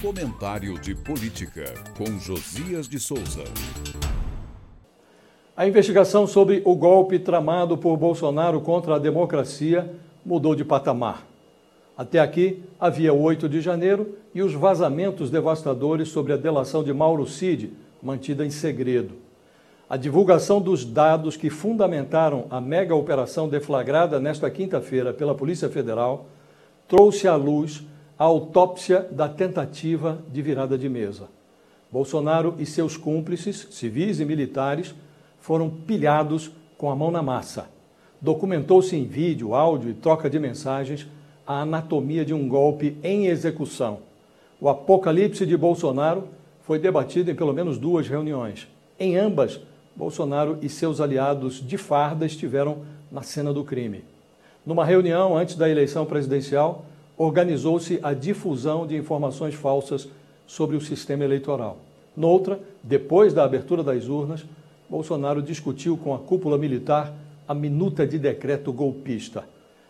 Comentário de Política, com Josias de Souza. A investigação sobre o golpe tramado por Bolsonaro contra a democracia mudou de patamar. Até aqui havia o 8 de janeiro e os vazamentos devastadores sobre a delação de Mauro Cid, mantida em segredo. A divulgação dos dados que fundamentaram a mega operação deflagrada nesta quinta-feira pela Polícia Federal trouxe à luz a autópsia da tentativa de virada de mesa. Bolsonaro e seus cúmplices, civis e militares, foram pilhados com a mão na massa. Documentou-se em vídeo, áudio e troca de mensagens a anatomia de um golpe em execução. O apocalipse de Bolsonaro foi debatido em pelo menos duas reuniões. Em ambas, Bolsonaro e seus aliados de farda estiveram na cena do crime. Numa reunião antes da eleição presidencial, organizou-se a difusão de informações falsas sobre o sistema eleitoral. Noutra, depois da abertura das urnas, Bolsonaro discutiu com a cúpula militar a minuta de decreto golpista.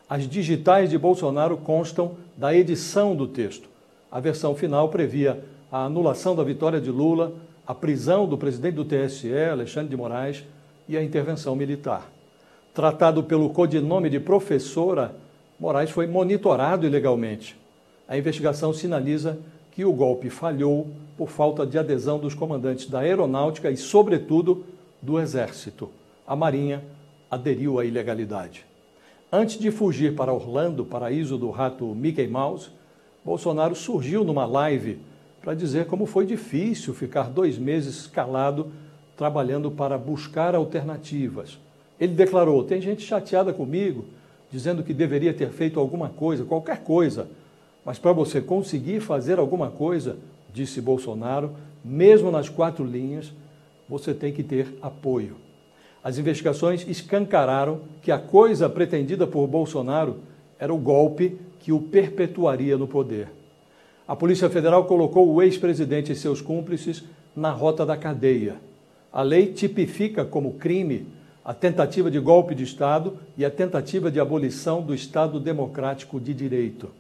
As digitais de Bolsonaro constam da edição do texto. A versão final previa a anulação da vitória de Lula, a prisão do presidente do TSE, Alexandre de Moraes, e a intervenção militar. Tratado pelo codinome de professora, Moraes foi monitorado ilegalmente. A investigação sinaliza que o golpe falhou por falta de adesão dos comandantes da aeronáutica e, sobretudo, do Exército. A Marinha aderiu à ilegalidade. Antes de fugir para Orlando, paraíso do rato Mickey Mouse, Bolsonaro surgiu numa live para dizer como foi difícil ficar dois meses calado trabalhando para buscar alternativas. Ele declarou: tem gente chateada comigo, dizendo que deveria ter feito alguma coisa, qualquer coisa. Mas para você conseguir fazer alguma coisa, disse Bolsonaro, mesmo nas quatro linhas, você tem que ter apoio. As investigações escancararam que a coisa pretendida por Bolsonaro era o golpe que o perpetuaria no poder. A Polícia Federal colocou o ex-presidente e seus cúmplices na rota da cadeia. A lei tipifica como crime a tentativa de golpe de Estado e a tentativa de abolição do Estado democrático de direito.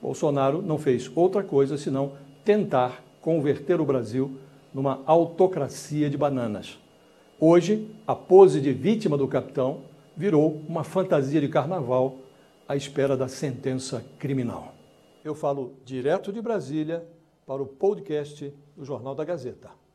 Bolsonaro não fez outra coisa senão tentar converter o Brasil numa autocracia de bananas. Hoje, a pose de vítima do capitão virou uma fantasia de carnaval à espera da sentença criminal. Eu falo direto de Brasília para o podcast do Jornal da Gazeta.